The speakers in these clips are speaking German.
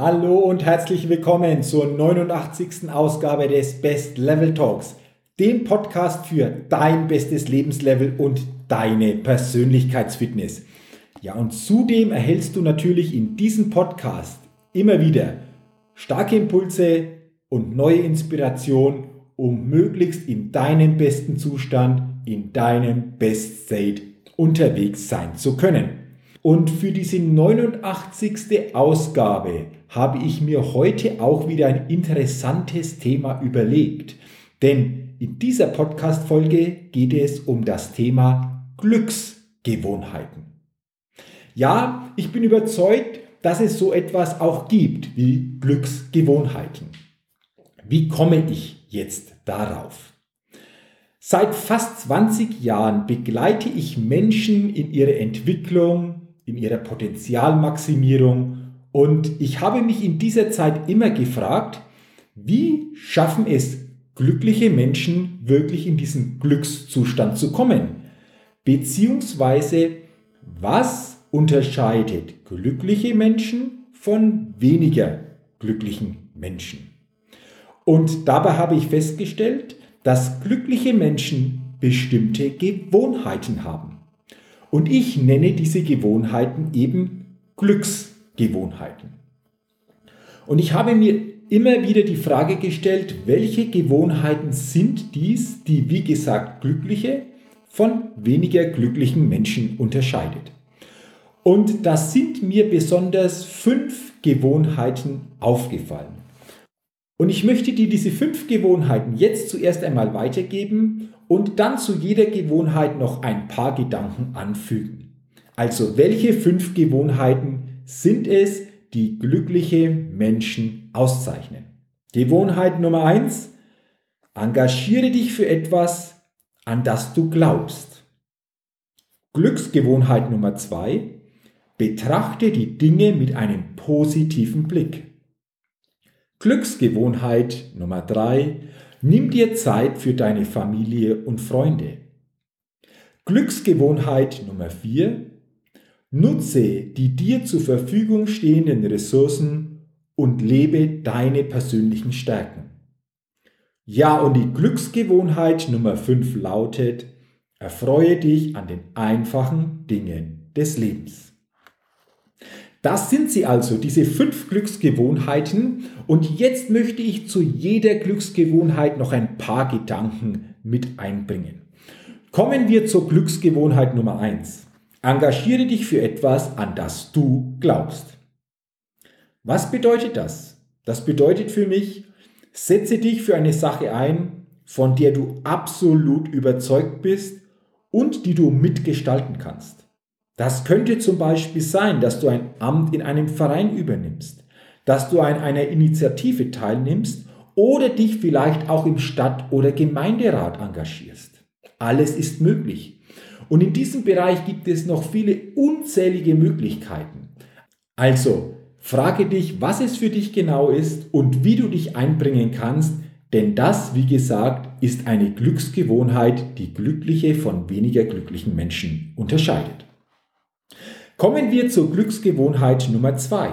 Hallo und herzlich willkommen zur 89. Ausgabe des Best Level Talks, dem Podcast für dein bestes Lebenslevel und deine Persönlichkeitsfitness. Ja, und zudem erhältst du natürlich in diesem Podcast immer wieder starke Impulse und neue Inspiration, um möglichst in deinem besten Zustand, in deinem Best State unterwegs sein zu können. Und für diese 89. Ausgabe habe ich mir heute auch wieder ein interessantes Thema überlegt. Denn in dieser Podcast-Folge geht es um das Thema Glücksgewohnheiten. Ja, ich bin überzeugt, dass es so etwas auch gibt wie Glücksgewohnheiten. Wie komme ich jetzt darauf? Seit fast 20 Jahren begleite ich Menschen in ihrer Entwicklung, in ihrer Potenzialmaximierung und ich habe mich in dieser Zeit immer gefragt, wie schaffen es glückliche Menschen wirklich in diesen Glückszustand zu kommen? Beziehungsweise, was unterscheidet glückliche Menschen von weniger glücklichen Menschen? Und dabei habe ich festgestellt, dass glückliche Menschen bestimmte Gewohnheiten haben. Und ich nenne diese Gewohnheiten eben Glücksgewohnheiten. Und ich habe mir immer wieder die Frage gestellt, welche Gewohnheiten sind dies, die wie gesagt glückliche von weniger glücklichen Menschen unterscheidet. Und da sind mir besonders fünf Gewohnheiten aufgefallen. Und ich möchte dir diese fünf Gewohnheiten jetzt zuerst einmal weitergeben und dann zu jeder Gewohnheit noch ein paar Gedanken anfügen. Also welche fünf Gewohnheiten sind es, die glückliche Menschen auszeichnen? Gewohnheit Nummer eins: Engagiere dich für etwas, an das du glaubst. Glücksgewohnheit Nummer zwei: Betrachte die Dinge mit einem positiven Blick. Glücksgewohnheit Nummer drei: Nimm dir Zeit für deine Familie und Freunde. Glücksgewohnheit Nummer vier: Nutze die dir zur Verfügung stehenden Ressourcen und lebe deine persönlichen Stärken. Ja, und die Glücksgewohnheit Nummer fünf lautet, erfreue dich an den einfachen Dingen des Lebens. Das sind sie also, diese fünf Glücksgewohnheiten. Und jetzt möchte ich zu jeder Glücksgewohnheit noch ein paar Gedanken mit einbringen. Kommen wir zur Glücksgewohnheit Nummer eins: Engagiere dich für etwas, an das du glaubst. Was bedeutet das? Das bedeutet für mich, setze dich für eine Sache ein, von der du absolut überzeugt bist und die du mitgestalten kannst. Das könnte zum Beispiel sein, dass du ein Amt in einem Verein übernimmst, dass du an einer Initiative teilnimmst oder dich vielleicht auch im Stadt- oder Gemeinderat engagierst. Alles ist möglich. Und in diesem Bereich gibt es noch viele unzählige Möglichkeiten. Also, frage dich, was es für dich genau ist und wie du dich einbringen kannst, denn das, wie gesagt, ist eine Glücksgewohnheit, die glückliche von weniger glücklichen Menschen unterscheidet. Kommen wir zur Glücksgewohnheit Nummer zwei: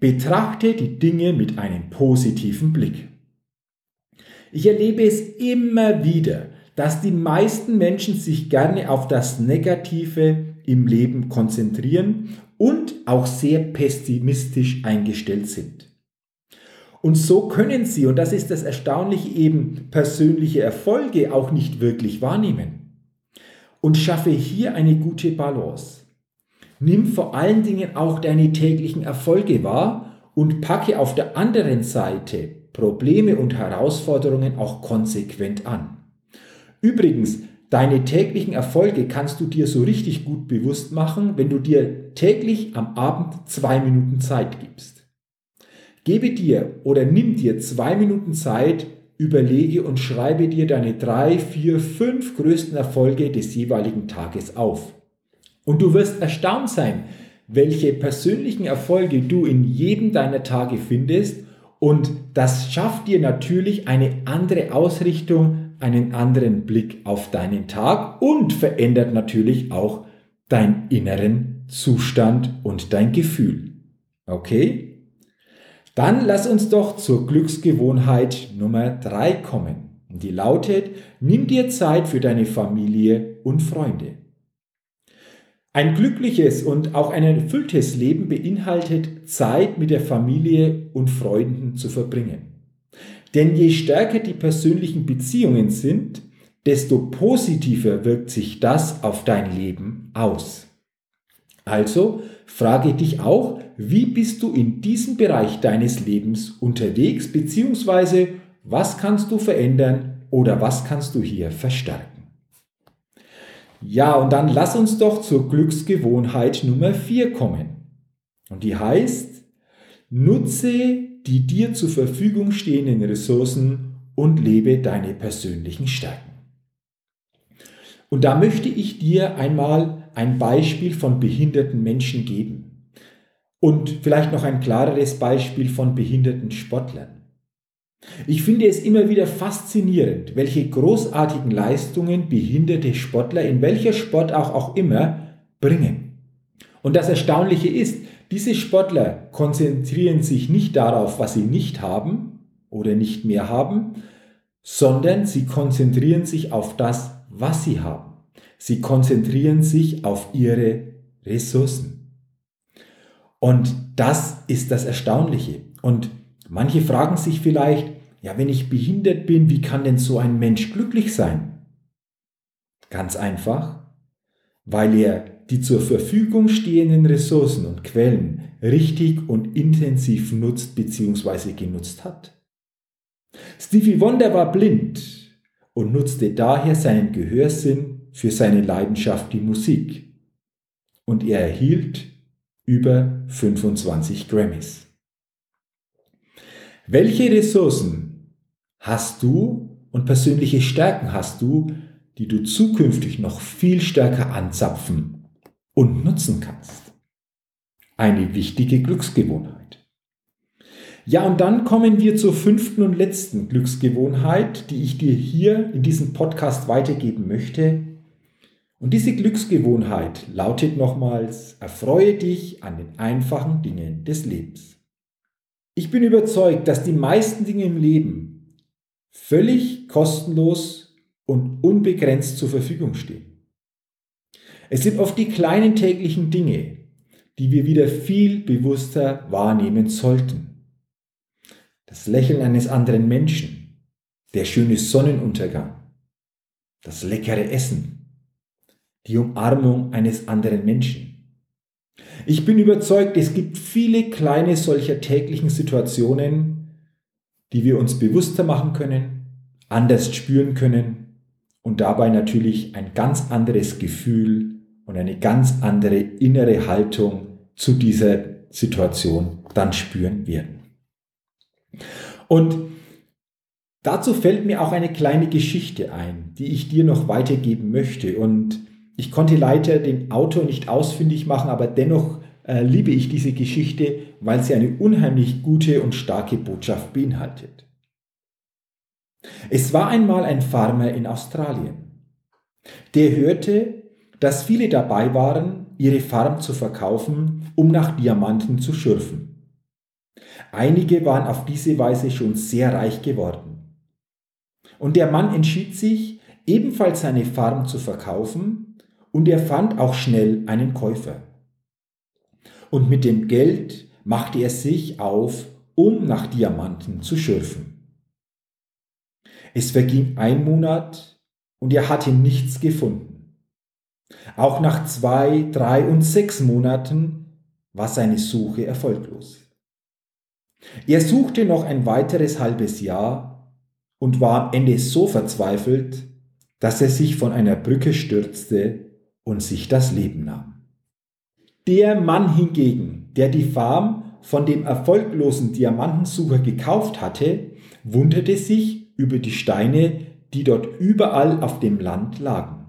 Betrachte die Dinge mit einem positiven Blick. Ich erlebe es immer wieder, dass die meisten Menschen sich gerne auf das Negative im Leben konzentrieren und auch sehr pessimistisch eingestellt sind. Und so können sie, und das ist das Erstaunliche eben, persönliche Erfolge auch nicht wirklich wahrnehmen. Und schaffe hier eine gute Balance. Nimm vor allen Dingen auch deine täglichen Erfolge wahr und packe auf der anderen Seite Probleme und Herausforderungen auch konsequent an. Übrigens, deine täglichen Erfolge kannst du dir so richtig gut bewusst machen, wenn du dir täglich am Abend zwei Minuten Zeit gibst. Gebe dir oder nimm dir zwei Minuten Zeit, überlege und schreibe dir deine drei, vier, fünf größten Erfolge des jeweiligen Tages auf. Und du wirst erstaunt sein, welche persönlichen Erfolge du in jedem deiner Tage findest und das schafft dir natürlich eine andere Ausrichtung, einen anderen Blick auf deinen Tag und verändert natürlich auch deinen inneren Zustand und dein Gefühl. Okay? Dann lass uns doch zur Glücksgewohnheit Nummer drei kommen. Die lautet, nimm dir Zeit für deine Familie und Freunde. Ein glückliches und auch ein erfülltes Leben beinhaltet Zeit mit der Familie und Freunden zu verbringen. Denn je stärker die persönlichen Beziehungen sind, desto positiver wirkt sich das auf dein Leben aus. Also frage dich auch, wie bist du in diesem Bereich deines Lebens unterwegs, beziehungsweise was kannst du verändern oder was kannst du hier verstärken. Ja, und dann lass uns doch zur Glücksgewohnheit Nummer 4 kommen. Und die heißt, nutze die dir zur Verfügung stehenden Ressourcen und lebe deine persönlichen Stärken. Und da möchte ich dir einmal ein Beispiel von behinderten Menschen geben. Und vielleicht noch ein klareres Beispiel von behinderten Sportlern. Ich finde es immer wieder faszinierend, welche großartigen Leistungen behinderte Sportler in welcher Sport auch, auch immer bringen. Und das Erstaunliche ist, diese Sportler konzentrieren sich nicht darauf, was sie nicht haben oder nicht mehr haben, sondern sie konzentrieren sich auf das, was sie haben. Sie konzentrieren sich auf ihre Ressourcen. Und das ist das Erstaunliche. Und manche fragen sich vielleicht, ja, wenn ich behindert bin, wie kann denn so ein Mensch glücklich sein? Ganz einfach, weil er die zur Verfügung stehenden Ressourcen und Quellen richtig und intensiv nutzt bzw. genutzt hat. Stevie Wonder war blind und nutzte daher seinen Gehörsinn für seine Leidenschaft die Musik. Und er erhielt über 25 Grammys. Welche Ressourcen hast du und persönliche Stärken hast du, die du zukünftig noch viel stärker anzapfen und nutzen kannst. Eine wichtige Glücksgewohnheit. Ja, und dann kommen wir zur fünften und letzten Glücksgewohnheit, die ich dir hier in diesem Podcast weitergeben möchte. Und diese Glücksgewohnheit lautet nochmals, erfreue dich an den einfachen Dingen des Lebens. Ich bin überzeugt, dass die meisten Dinge im Leben völlig kostenlos und unbegrenzt zur Verfügung stehen. Es sind oft die kleinen täglichen Dinge, die wir wieder viel bewusster wahrnehmen sollten. Das Lächeln eines anderen Menschen, der schöne Sonnenuntergang, das leckere Essen, die Umarmung eines anderen Menschen. Ich bin überzeugt, es gibt viele kleine solcher täglichen Situationen, die wir uns bewusster machen können, anders spüren können und dabei natürlich ein ganz anderes Gefühl und eine ganz andere innere Haltung zu dieser Situation dann spüren werden. Und dazu fällt mir auch eine kleine Geschichte ein, die ich dir noch weitergeben möchte. Und ich konnte leider den Autor nicht ausfindig machen, aber dennoch äh, liebe ich diese Geschichte, weil sie eine unheimlich gute und starke Botschaft beinhaltet. Es war einmal ein Farmer in Australien. Der hörte, dass viele dabei waren, ihre Farm zu verkaufen, um nach Diamanten zu schürfen. Einige waren auf diese Weise schon sehr reich geworden. Und der Mann entschied sich, ebenfalls seine Farm zu verkaufen, und er fand auch schnell einen Käufer und mit dem Geld machte er sich auf, um nach Diamanten zu schürfen. Es verging ein Monat und er hatte nichts gefunden. Auch nach zwei, drei und sechs Monaten war seine Suche erfolglos. Er suchte noch ein weiteres halbes Jahr und war am Ende so verzweifelt, dass er sich von einer Brücke stürzte und sich das Leben nahm. Der Mann hingegen, der die Farm von dem erfolglosen Diamantensucher gekauft hatte, wunderte sich über die Steine, die dort überall auf dem Land lagen.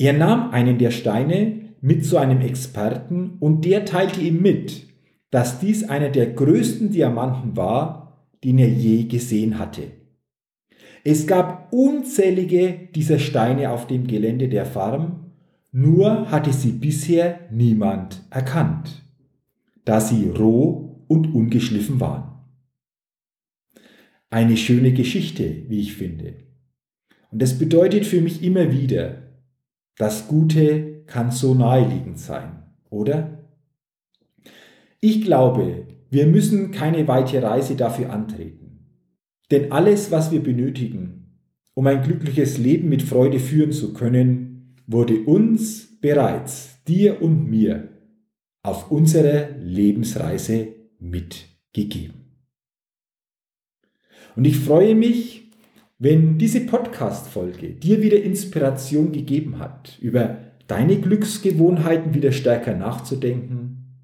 Er nahm einen der Steine mit zu einem Experten und der teilte ihm mit, dass dies einer der größten Diamanten war, den er je gesehen hatte. Es gab unzählige dieser Steine auf dem Gelände der Farm, nur hatte sie bisher niemand erkannt, da sie roh und ungeschliffen waren. Eine schöne Geschichte, wie ich finde. Und es bedeutet für mich immer wieder, das Gute kann so naheliegend sein, oder? Ich glaube, wir müssen keine weite Reise dafür antreten. Denn alles, was wir benötigen, um ein glückliches Leben mit Freude führen zu können, wurde uns bereits, dir und mir, auf unserer Lebensreise mitgegeben. Und ich freue mich, wenn diese Podcast-Folge dir wieder Inspiration gegeben hat, über deine Glücksgewohnheiten wieder stärker nachzudenken,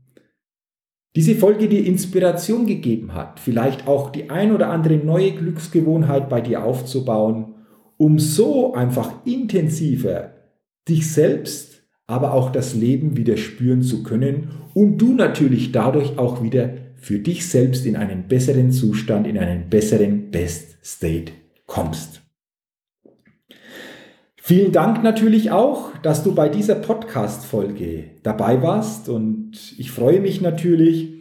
diese Folge dir Inspiration gegeben hat, vielleicht auch die ein oder andere neue Glücksgewohnheit bei dir aufzubauen, um so einfach intensiver dich selbst, aber auch das Leben wieder spüren zu können und du natürlich dadurch auch wieder für dich selbst in einen besseren Zustand, in einen besseren Best State kommst. Vielen Dank natürlich auch, dass du bei dieser Podcast-Folge dabei warst und ich freue mich natürlich,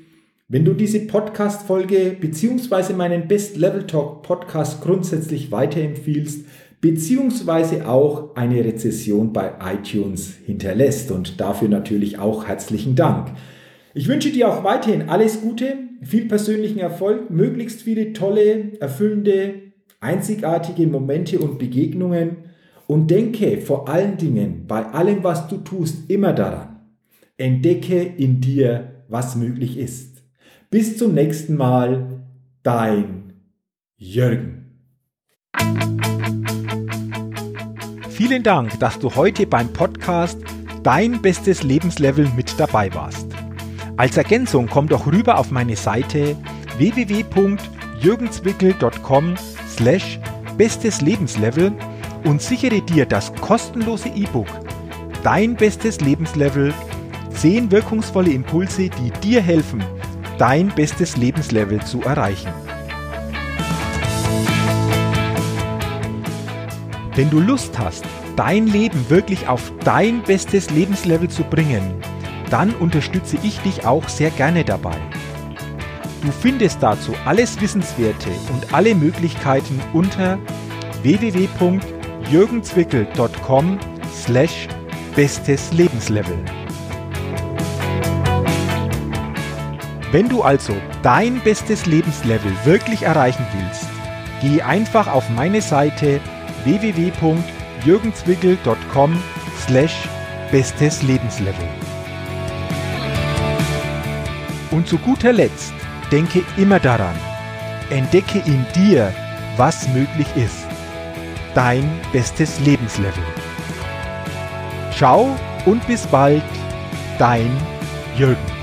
wenn du diese Podcast-Folge beziehungsweise meinen Best Level Talk Podcast grundsätzlich weiterempfiehlst, beziehungsweise auch eine Rezession bei iTunes hinterlässt und dafür natürlich auch herzlichen Dank. Ich wünsche dir auch weiterhin alles Gute, viel persönlichen Erfolg, möglichst viele tolle, erfüllende, einzigartige Momente und Begegnungen und denke vor allen Dingen bei allem, was du tust, immer daran. Entdecke in dir, was möglich ist. Bis zum nächsten Mal, dein Jürgen. Vielen Dank, dass du heute beim Podcast Dein bestes Lebenslevel mit dabei warst. Als Ergänzung komm doch rüber auf meine Seite www.jürgenswickel.com slash bestes Lebenslevel und sichere dir das kostenlose E-Book Dein bestes Lebenslevel 10 wirkungsvolle Impulse, die dir helfen, dein bestes Lebenslevel zu erreichen. Wenn du Lust hast, dein Leben wirklich auf dein bestes Lebenslevel zu bringen, dann unterstütze ich dich auch sehr gerne dabei. Du findest dazu alles Wissenswerte und alle Möglichkeiten unter www.jürgenzwickel.com slash bestes Lebenslevel. Wenn du also dein bestes Lebenslevel wirklich erreichen willst, geh einfach auf meine Seite www.jürgenzwickel.com slash bestes Lebenslevel. Und zu guter Letzt, denke immer daran, entdecke in dir, was möglich ist. Dein bestes Lebenslevel. Ciao und bis bald, dein Jürgen.